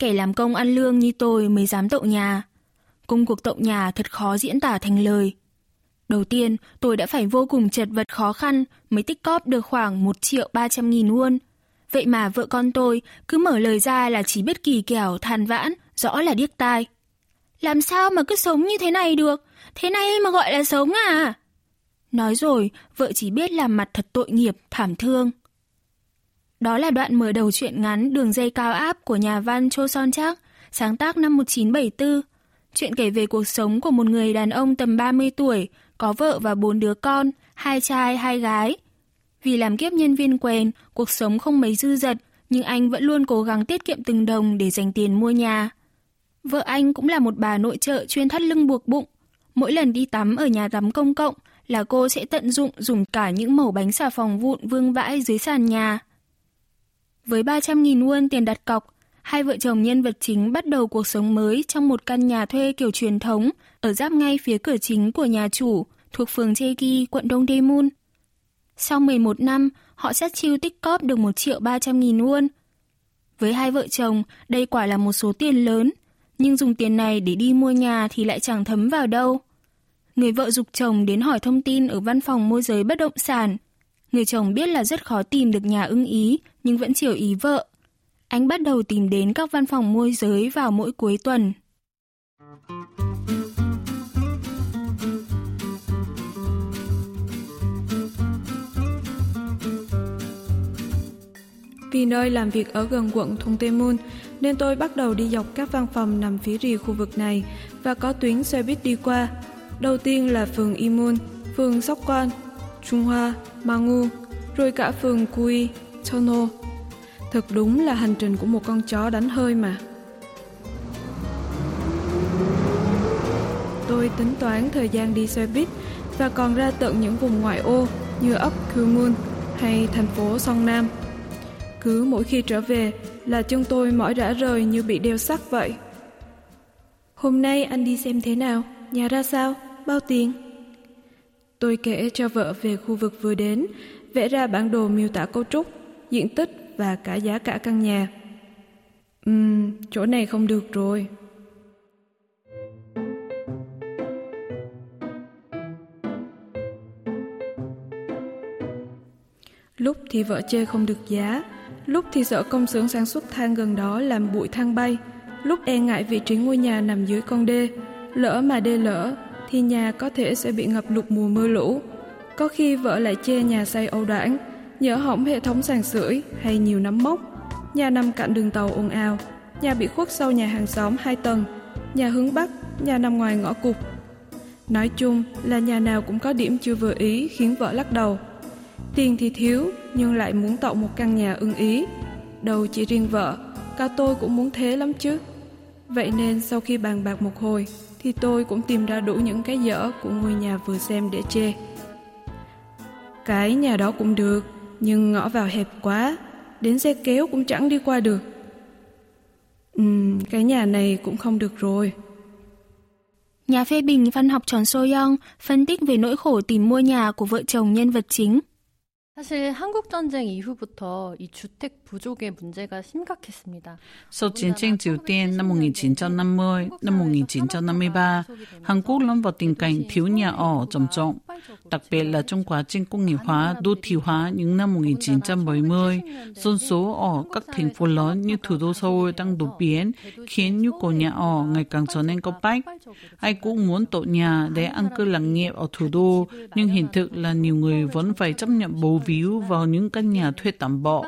kẻ làm công ăn lương như tôi mới dám tậu nhà. Công cuộc tậu nhà thật khó diễn tả thành lời. Đầu tiên, tôi đã phải vô cùng chật vật khó khăn mới tích cóp được khoảng 1 triệu 300 nghìn won. Vậy mà vợ con tôi cứ mở lời ra là chỉ biết kỳ kẻo than vãn, rõ là điếc tai. Làm sao mà cứ sống như thế này được? Thế này mà gọi là sống à? Nói rồi, vợ chỉ biết làm mặt thật tội nghiệp, thảm thương. Đó là đoạn mở đầu truyện ngắn Đường dây cao áp của nhà văn Cho Son Trác, sáng tác năm 1974. Chuyện kể về cuộc sống của một người đàn ông tầm 30 tuổi, có vợ và bốn đứa con, hai trai, hai gái. Vì làm kiếp nhân viên quèn, cuộc sống không mấy dư dật, nhưng anh vẫn luôn cố gắng tiết kiệm từng đồng để dành tiền mua nhà. Vợ anh cũng là một bà nội trợ chuyên thắt lưng buộc bụng. Mỗi lần đi tắm ở nhà tắm công cộng là cô sẽ tận dụng dùng cả những mẩu bánh xà phòng vụn vương vãi dưới sàn nhà. Với 300.000 won tiền đặt cọc, hai vợ chồng nhân vật chính bắt đầu cuộc sống mới trong một căn nhà thuê kiểu truyền thống ở giáp ngay phía cửa chính của nhà chủ thuộc phường Chegi, quận Đông Daemun. Sau 11 năm, họ sát chiêu tích cóp được 1 triệu 300 nghìn won. Với hai vợ chồng, đây quả là một số tiền lớn, nhưng dùng tiền này để đi mua nhà thì lại chẳng thấm vào đâu. Người vợ dục chồng đến hỏi thông tin ở văn phòng môi giới bất động sản. Người chồng biết là rất khó tìm được nhà ưng ý, nhưng vẫn chiều ý vợ. Anh bắt đầu tìm đến các văn phòng môi giới vào mỗi cuối tuần. Vì nơi làm việc ở gần quận Thung Tê Mun, nên tôi bắt đầu đi dọc các văn phòng nằm phía rìa khu vực này và có tuyến xe buýt đi qua. Đầu tiên là phường Imun, phường Sóc Quan, Trung Hoa, Mangu, rồi cả phường Kui, Chono. Thật đúng là hành trình của một con chó đánh hơi mà. Tôi tính toán thời gian đi xe buýt và còn ra tận những vùng ngoại ô như ấp Kumun hay thành phố Song Nam. Cứ mỗi khi trở về là chân tôi mỏi rã rời như bị đeo sắt vậy. Hôm nay anh đi xem thế nào? Nhà ra sao? Bao tiền? Tôi kể cho vợ về khu vực vừa đến, vẽ ra bản đồ miêu tả cấu trúc, diện tích và cả giá cả căn nhà. Ừm, chỗ này không được rồi. Lúc thì vợ chê không được giá, lúc thì sợ công xưởng sản xuất than gần đó làm bụi than bay, lúc e ngại vị trí ngôi nhà nằm dưới con đê, lỡ mà đê lỡ thì nhà có thể sẽ bị ngập lụt mùa mưa lũ. Có khi vợ lại chê nhà xây âu đảng, nhỡ hỏng hệ thống sàn sưởi hay nhiều nấm mốc. Nhà nằm cạnh đường tàu ồn ào, nhà bị khuất sau nhà hàng xóm hai tầng, nhà hướng bắc, nhà nằm ngoài ngõ cụt. Nói chung là nhà nào cũng có điểm chưa vừa ý khiến vợ lắc đầu. Tiền thì thiếu nhưng lại muốn tạo một căn nhà ưng ý. Đâu chỉ riêng vợ, cả tôi cũng muốn thế lắm chứ. Vậy nên sau khi bàn bạc một hồi thì tôi cũng tìm ra đủ những cái dở của ngôi nhà vừa xem để chê. Cái nhà đó cũng được, nhưng ngõ vào hẹp quá, đến xe kéo cũng chẳng đi qua được. Ừm, cái nhà này cũng không được rồi. Nhà phê bình văn học Tròn So Young phân tích về nỗi khổ tìm mua nhà của vợ chồng nhân vật chính. 사실 한국 전쟁 이후부터 이 주택 부족의 문제가 심각했습니다. Sau chiến tranh Triều Tiên năm 1950, năm 1953, Hàn Quốc lâm vào tình cảnh thiếu nhà ở trầm trọng, đặc biệt là trong quá trình công nghiệp hóa, đô thị hóa những năm 1970. Dân số ở các thành phố lớn như thủ đô Seoul đang đột biến, khiến nhu cầu nhà ở ngày càng trở nên cấp bách. Ai cũng muốn tổ nhà để ăn cư lạc nghiệp ở thủ đô, nhưng hiện thực là nhiều người vẫn phải chấp nhận bầu víu vào những căn nhà thuê tạm bợ.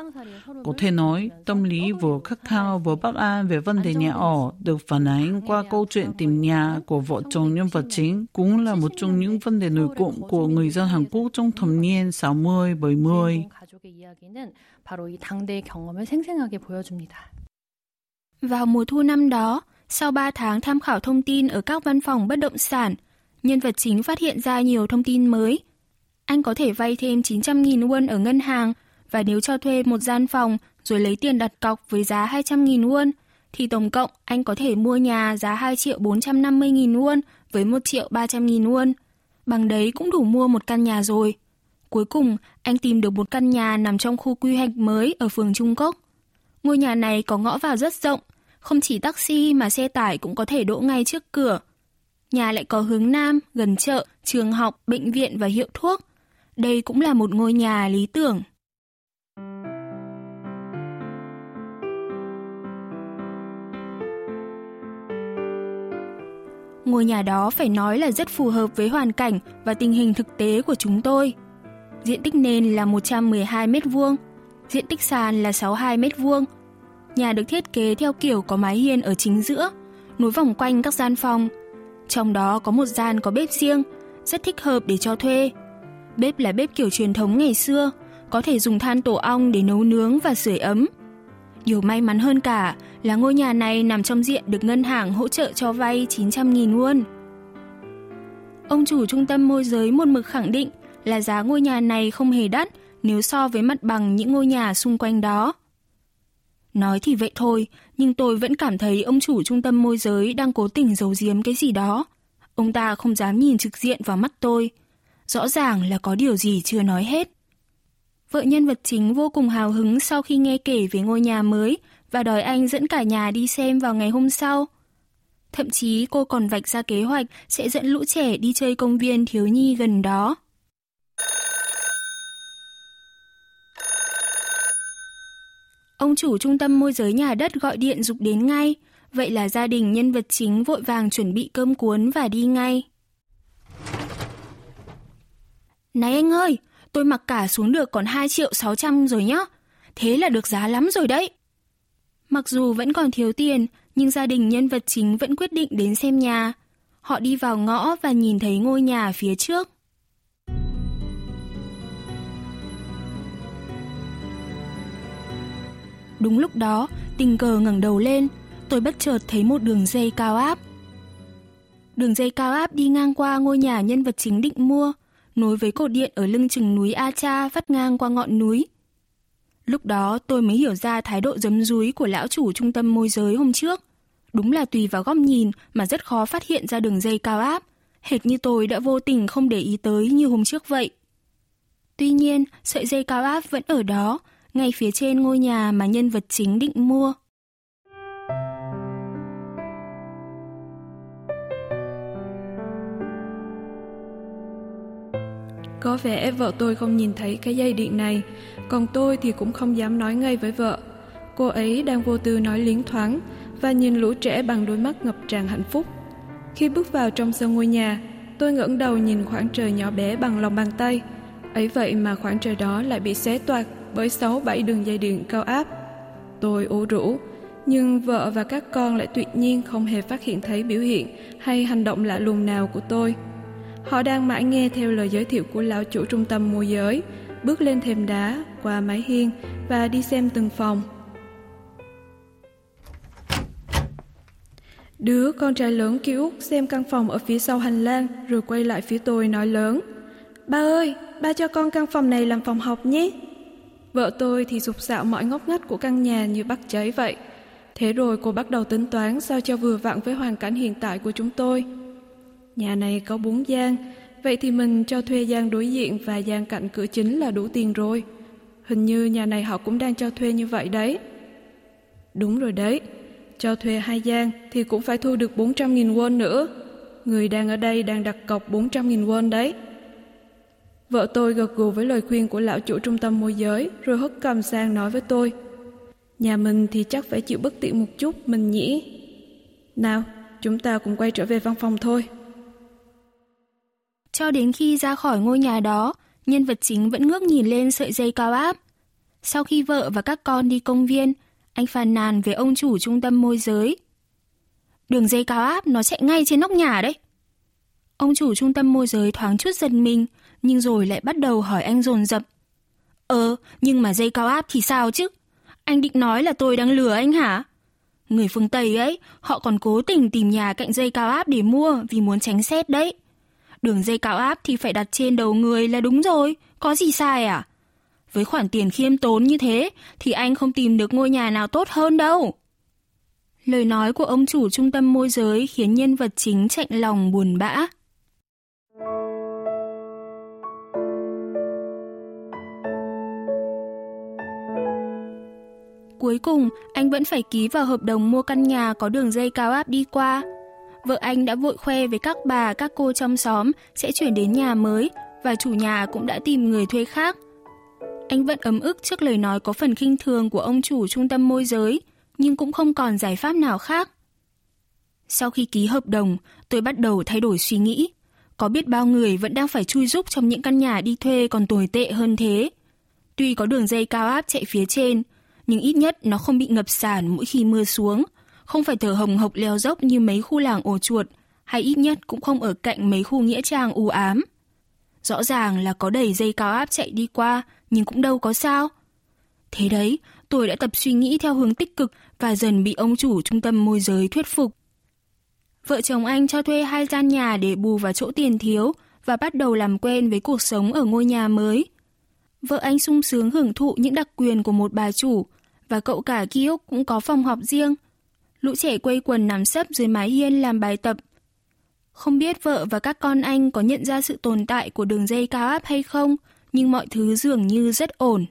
Có thể nói, tâm lý vừa khắc khao vừa bất an về vấn đề nhà ở được phản ánh qua câu chuyện tìm nhà của vợ chồng nhân vật chính cũng là một trong những vấn đề nổi cộng của người dân Hàn Quốc trong thập niên 60, 70. Vào mùa thu năm đó, Sau 3 tháng tham khảo thông tin ở các văn phòng bất động sản, nhân vật chính phát hiện ra nhiều thông tin mới. Anh có thể vay thêm 900.000 won ở ngân hàng và nếu cho thuê một gian phòng rồi lấy tiền đặt cọc với giá 200.000 won, thì tổng cộng anh có thể mua nhà giá 2 triệu 450.000 won với 1 triệu 300.000 won. Bằng đấy cũng đủ mua một căn nhà rồi. Cuối cùng, anh tìm được một căn nhà nằm trong khu quy hoạch mới ở phường Trung Cốc. Ngôi nhà này có ngõ vào rất rộng, không chỉ taxi mà xe tải cũng có thể đỗ ngay trước cửa. Nhà lại có hướng nam, gần chợ, trường học, bệnh viện và hiệu thuốc. Đây cũng là một ngôi nhà lý tưởng. Ngôi nhà đó phải nói là rất phù hợp với hoàn cảnh và tình hình thực tế của chúng tôi. Diện tích nền là 112 m2, diện tích sàn là 62 m2. Nhà được thiết kế theo kiểu có mái hiên ở chính giữa, nối vòng quanh các gian phòng. Trong đó có một gian có bếp riêng, rất thích hợp để cho thuê. Bếp là bếp kiểu truyền thống ngày xưa, có thể dùng than tổ ong để nấu nướng và sưởi ấm. Điều may mắn hơn cả là ngôi nhà này nằm trong diện được ngân hàng hỗ trợ cho vay 900.000 won. Ông chủ trung tâm môi giới một mực khẳng định là giá ngôi nhà này không hề đắt nếu so với mặt bằng những ngôi nhà xung quanh đó. Nói thì vậy thôi, nhưng tôi vẫn cảm thấy ông chủ trung tâm môi giới đang cố tình giấu giếm cái gì đó. Ông ta không dám nhìn trực diện vào mắt tôi. Rõ ràng là có điều gì chưa nói hết. Vợ nhân vật chính vô cùng hào hứng sau khi nghe kể về ngôi nhà mới và đòi anh dẫn cả nhà đi xem vào ngày hôm sau. Thậm chí cô còn vạch ra kế hoạch sẽ dẫn lũ trẻ đi chơi công viên thiếu nhi gần đó. Ông chủ trung tâm môi giới nhà đất gọi điện dục đến ngay, vậy là gia đình nhân vật chính vội vàng chuẩn bị cơm cuốn và đi ngay. Này anh ơi, tôi mặc cả xuống được còn 2 triệu 600 rồi nhá. Thế là được giá lắm rồi đấy. Mặc dù vẫn còn thiếu tiền, nhưng gia đình nhân vật chính vẫn quyết định đến xem nhà. Họ đi vào ngõ và nhìn thấy ngôi nhà phía trước. Đúng lúc đó, tình cờ ngẩng đầu lên, tôi bất chợt thấy một đường dây cao áp. Đường dây cao áp đi ngang qua ngôi nhà nhân vật chính định mua, nối với cột điện ở lưng chừng núi A Cha vắt ngang qua ngọn núi. Lúc đó tôi mới hiểu ra thái độ giấm dúi của lão chủ trung tâm môi giới hôm trước. Đúng là tùy vào góc nhìn mà rất khó phát hiện ra đường dây cao áp, hệt như tôi đã vô tình không để ý tới như hôm trước vậy. Tuy nhiên, sợi dây cao áp vẫn ở đó, ngay phía trên ngôi nhà mà nhân vật chính định mua. Có vẻ vợ tôi không nhìn thấy cái dây điện này, còn tôi thì cũng không dám nói ngay với vợ. Cô ấy đang vô tư nói liến thoáng và nhìn lũ trẻ bằng đôi mắt ngập tràn hạnh phúc. Khi bước vào trong sân ngôi nhà, tôi ngẩng đầu nhìn khoảng trời nhỏ bé bằng lòng bàn tay. Ấy vậy mà khoảng trời đó lại bị xé toạc bởi sáu bảy đường dây điện cao áp. Tôi ủ rũ, nhưng vợ và các con lại tuyệt nhiên không hề phát hiện thấy biểu hiện hay hành động lạ lùng nào của tôi. Họ đang mãi nghe theo lời giới thiệu của lão chủ trung tâm môi giới, bước lên thềm đá, qua mái hiên và đi xem từng phòng. Đứa con trai lớn kêu Út xem căn phòng ở phía sau hành lang rồi quay lại phía tôi nói lớn. Ba ơi, ba cho con căn phòng này làm phòng học nhé. Vợ tôi thì sụp sạo mọi ngóc ngách của căn nhà như bắt cháy vậy. Thế rồi cô bắt đầu tính toán sao cho vừa vặn với hoàn cảnh hiện tại của chúng tôi. Nhà này có bốn gian, vậy thì mình cho thuê gian đối diện và gian cạnh cửa chính là đủ tiền rồi. Hình như nhà này họ cũng đang cho thuê như vậy đấy. Đúng rồi đấy, cho thuê hai gian thì cũng phải thu được 400.000 won nữa. Người đang ở đây đang đặt cọc 400.000 won đấy. Vợ tôi gật gù với lời khuyên của lão chủ trung tâm môi giới rồi hất cầm sang nói với tôi. Nhà mình thì chắc phải chịu bất tiện một chút mình nhỉ. Nào, chúng ta cùng quay trở về văn phòng thôi. Cho đến khi ra khỏi ngôi nhà đó, nhân vật chính vẫn ngước nhìn lên sợi dây cao áp. Sau khi vợ và các con đi công viên, anh phàn nàn về ông chủ trung tâm môi giới. Đường dây cao áp nó chạy ngay trên nóc nhà đấy. Ông chủ trung tâm môi giới thoáng chút giật mình, nhưng rồi lại bắt đầu hỏi anh dồn dập. Ờ, nhưng mà dây cao áp thì sao chứ? Anh định nói là tôi đang lừa anh hả? Người phương Tây ấy, họ còn cố tình tìm nhà cạnh dây cao áp để mua vì muốn tránh xét đấy. Đường dây cao áp thì phải đặt trên đầu người là đúng rồi, có gì sai à? Với khoản tiền khiêm tốn như thế thì anh không tìm được ngôi nhà nào tốt hơn đâu. Lời nói của ông chủ trung tâm môi giới khiến nhân vật chính chạnh lòng buồn bã. Cuối cùng, anh vẫn phải ký vào hợp đồng mua căn nhà có đường dây cao áp đi qua. Vợ anh đã vội khoe với các bà, các cô trong xóm sẽ chuyển đến nhà mới và chủ nhà cũng đã tìm người thuê khác. Anh vẫn ấm ức trước lời nói có phần khinh thường của ông chủ trung tâm môi giới, nhưng cũng không còn giải pháp nào khác. Sau khi ký hợp đồng, tôi bắt đầu thay đổi suy nghĩ. Có biết bao người vẫn đang phải chui rúc trong những căn nhà đi thuê còn tồi tệ hơn thế. Tuy có đường dây cao áp chạy phía trên, nhưng ít nhất nó không bị ngập sàn mỗi khi mưa xuống, không phải thở hồng hộc leo dốc như mấy khu làng ổ chuột, hay ít nhất cũng không ở cạnh mấy khu nghĩa trang u ám. Rõ ràng là có đầy dây cao áp chạy đi qua, nhưng cũng đâu có sao. Thế đấy, tôi đã tập suy nghĩ theo hướng tích cực và dần bị ông chủ trung tâm môi giới thuyết phục. Vợ chồng anh cho thuê hai gian nhà để bù vào chỗ tiền thiếu và bắt đầu làm quen với cuộc sống ở ngôi nhà mới. Vợ anh sung sướng hưởng thụ những đặc quyền của một bà chủ và cậu cả Kiok cũng có phòng họp riêng. Lũ trẻ quây quần nằm sấp dưới mái hiên làm bài tập. Không biết vợ và các con anh có nhận ra sự tồn tại của đường dây cao áp hay không, nhưng mọi thứ dường như rất ổn.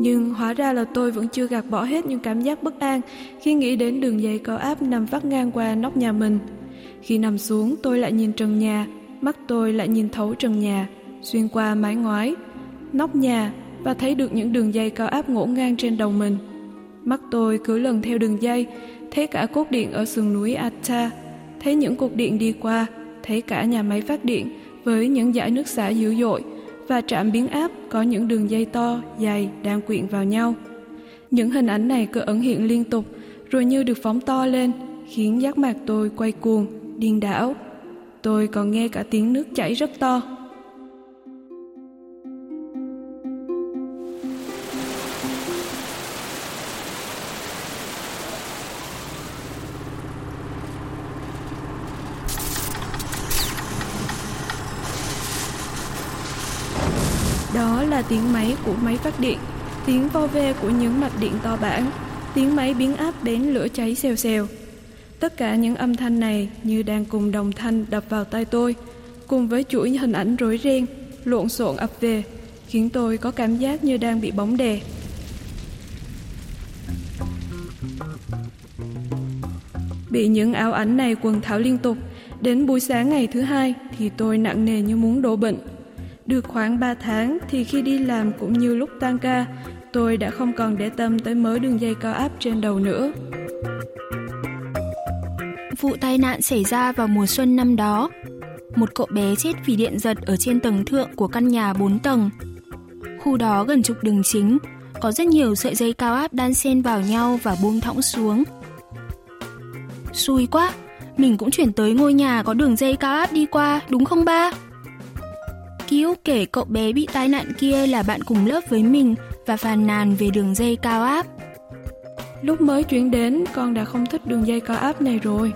Nhưng hóa ra là tôi vẫn chưa gạt bỏ hết những cảm giác bất an khi nghĩ đến đường dây cao áp nằm vắt ngang qua nóc nhà mình. Khi nằm xuống tôi lại nhìn trần nhà, mắt tôi lại nhìn thấu trần nhà, xuyên qua mái ngói, nóc nhà và thấy được những đường dây cao áp ngổn ngang trên đầu mình. Mắt tôi cứ lần theo đường dây, thấy cả cột điện ở sườn núi Atta, thấy những cột điện đi qua, thấy cả nhà máy phát điện với những dải nước xả dữ dội và trạm biến áp có những đường dây to, dài đang quyện vào nhau. Những hình ảnh này cứ ẩn hiện liên tục rồi như được phóng to lên, khiến giác mạc tôi quay cuồng, điên đảo. Tôi còn nghe cả tiếng nước chảy rất to. Là tiếng máy của máy phát điện, tiếng vo ve của những mạch điện to bản, tiếng máy biến áp đến lửa cháy xèo xèo. Tất cả những âm thanh này như đang cùng đồng thanh đập vào tai tôi, cùng với chuỗi hình ảnh rối ren, lộn xộn ập về, khiến tôi có cảm giác như đang bị bóng đè. Bị những ảo ảnh này quần thảo liên tục, đến buổi sáng ngày thứ hai thì tôi nặng nề như muốn đổ bệnh. Được khoảng 3 tháng thì khi đi làm cũng như lúc tan ca, tôi đã không còn để tâm tới mớ đường dây cao áp trên đầu nữa. Vụ tai nạn xảy ra vào mùa xuân năm đó. Một cậu bé chết vì điện giật ở trên tầng thượng của căn nhà 4 tầng. Khu đó gần trục đường chính, có rất nhiều sợi dây cao áp đan xen vào nhau và buông thõng xuống. Xui quá, mình cũng chuyển tới ngôi nhà có đường dây cao áp đi qua, đúng không ba? Kiêu kể cậu bé bị tai nạn kia là bạn cùng lớp với mình và phàn nàn về đường dây cao áp. Lúc mới chuyển đến, con đã không thích đường dây cao áp này rồi.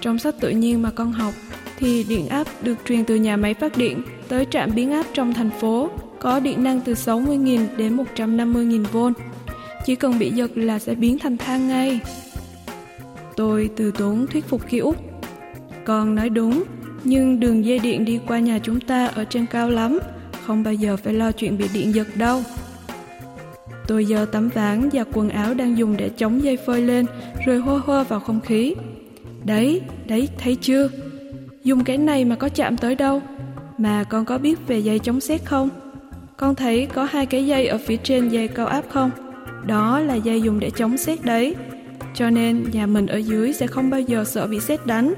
Trong sách tự nhiên mà con học, thì điện áp được truyền từ nhà máy phát điện tới trạm biến áp trong thành phố, có điện năng từ 60.000 đến 150.000V. Chỉ cần bị giật là sẽ biến thành than ngay. Tôi từ tốn thuyết phục khi út. Con nói đúng, nhưng đường dây điện đi qua nhà chúng ta ở trên cao lắm, không bao giờ phải lo chuyện bị điện giật đâu. Tôi giơ tấm ván và quần áo đang dùng để chống dây phơi lên rồi hô hô vào không khí. Đấy, đấy, thấy chưa? Dùng cái này mà có chạm tới đâu. Mà con có biết về dây chống xét không? Con thấy có hai cái dây ở phía trên dây cao áp không? Đó là dây dùng để chống xét đấy. Cho nên nhà mình ở dưới sẽ không bao giờ sợ bị xét đánh.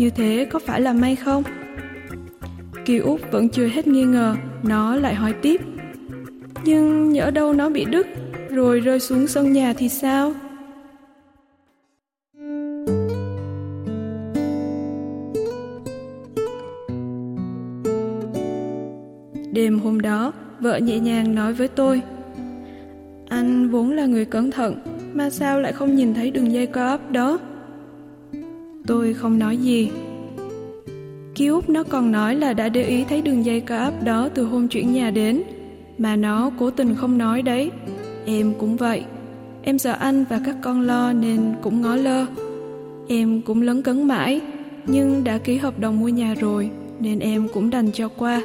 Như thế có phải là may không? Kỳ Út vẫn chưa hết nghi ngờ, nó lại hỏi tiếp. Nhưng nhỡ đâu nó bị đứt, rồi rơi xuống sân nhà thì sao? Đêm hôm đó, vợ nhẹ nhàng nói với tôi Anh vốn là người cẩn thận, mà sao lại không nhìn thấy đường dây co ấp đó? Tôi không nói gì. Ký Úc nó còn nói là đã để ý thấy đường dây co áp đó từ hôm chuyển nhà đến, mà nó cố tình không nói đấy. Em cũng vậy. Em sợ anh và các con lo nên cũng ngó lơ. Em cũng lấn cấn mãi, nhưng đã ký hợp đồng mua nhà rồi nên em cũng đành cho qua.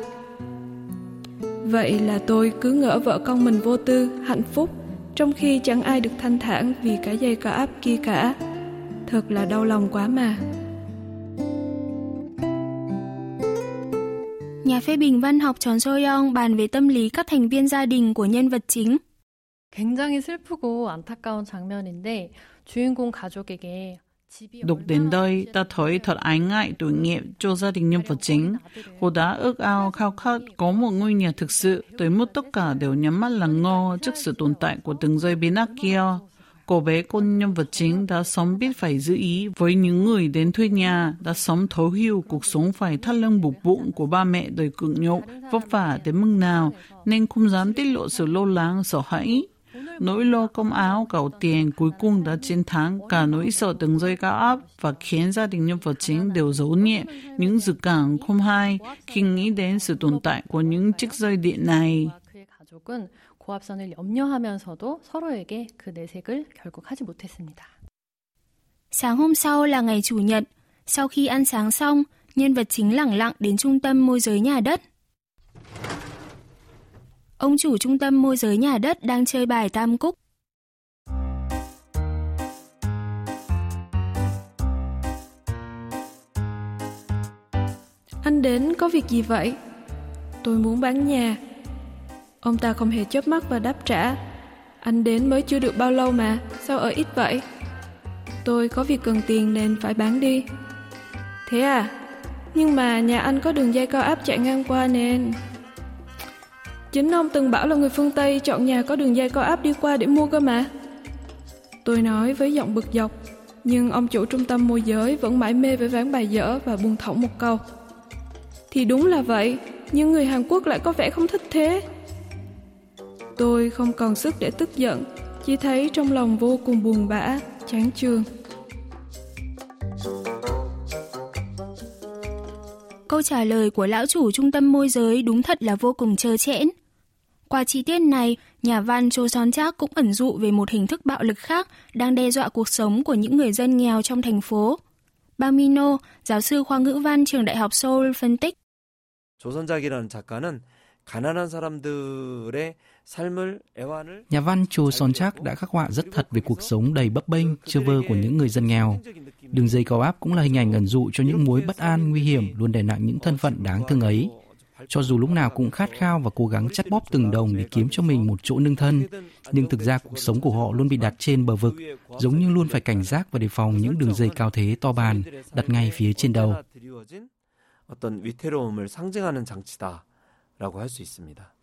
Vậy là tôi cứ ngỡ vợ con mình vô tư, hạnh phúc, trong khi chẳng ai được thanh thản vì cả dây co áp kia cả. Thật là đau lòng quá mà. Nhà phê bình văn học Tròn Soyoung bàn về tâm lý các thành viên gia đình của nhân vật chính. 굉장히 슬프고 안타까운 장면인데 주인공 가족에게 Đọc đến đây, ta thấy thật ái ngại tội nghiệp cho gia đình nhân vật chính. Cô đã ước ao khao khát có một ngôi nhà thực sự, tới mức tất cả đều nhắm mắt lắng ngơ trước sự tồn tại của từng dây biến ác kia. Cô bé con nhân vật chính đã sống biết phải giữ ý với những người đến thuê nhà, đã sống thấu hiểu cuộc sống phải thắt lưng buộc bụng của ba mẹ đời cực nhộn vất vả đến mức nào, nên không dám tiết lộ sự lo lắng, sợ hãi. Nỗi lo công áo cầu tiền cuối cùng đã chiến thắng cả nỗi sợ từng giây cao áp và khiến gia đình nhân vật chính đều giấu nhẹ những dự cảm không hay khi nghĩ đến sự tồn tại của những chiếc dây điện này. 그의 가족은 고압선을 염려하면서도 서로에게 그 내색을 결국 하지 못했습니다. Sáng hôm sau là ngày Chủ nhật. Sau khi ăn sáng xong, nhân vật chính lẳng lặng đến trung tâm môi giới nhà đất. Ông chủ trung tâm môi giới nhà đất đang chơi bài tam cúc. Anh đến có việc gì vậy? Tôi muốn bán nhà. Ông ta không hề chớp mắt và đáp trả. Anh đến mới chưa được bao lâu mà, sao ở ít vậy? Tôi có việc cần tiền nên phải bán đi. Thế à? Nhưng mà nhà anh có đường dây cao áp chạy ngang qua nên... Chính ông từng bảo là người phương Tây chọn nhà có đường dây cao áp đi qua để mua cơ mà. Tôi nói với giọng bực dọc, nhưng ông chủ trung tâm môi giới vẫn mãi mê với ván bài dở và buông thõng một câu. Thì đúng là vậy, nhưng người Hàn Quốc lại có vẻ không thích thế. Tôi không còn sức để tức giận, chỉ thấy trong lòng vô cùng buồn bã, chán chường. Câu trả lời của lão chủ trung tâm môi giới đúng thật là vô cùng trơ trẽn. Qua chi tiết này, nhà văn Cho Son Chak cũng ẩn dụ về một hình thức bạo lực khác đang đe dọa cuộc sống của những người dân nghèo trong thành phố. Bamino, giáo sư khoa ngữ văn trường Đại học Seoul phân tích. 조선작이라는 작가는 가난한 사람들의 삶을 애환을 Nhà văn Cho Son Chak đã khắc họa rất thật về cuộc sống đầy bấp bênh, chơ vơ của những người dân nghèo. Đường dây cao áp cũng là hình ảnh ẩn dụ cho những mối bất an, nguy hiểm luôn đè nặng những thân phận đáng thương ấy. Cho dù lúc nào cũng khát khao và cố gắng chắt bóp từng đồng để kiếm cho mình một chỗ nương thân, nhưng thực ra cuộc sống của họ luôn bị đặt trên bờ vực, giống như luôn phải cảnh giác và đề phòng những đường dây cao thế to bàn đặt ngay phía trên đầu. 드리워진 어떤 위태로움을 상징하는 장치다 라고 할 수 있습니다.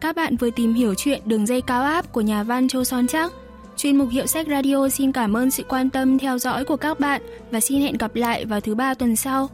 Các bạn vừa tìm hiểu chuyện Đường dây cao áp của nhà văn Châu Son Chắc. Chuyên mục Hiệu sách Radio xin cảm ơn sự quan tâm theo dõi của các bạn và xin hẹn gặp lại vào thứ ba tuần sau.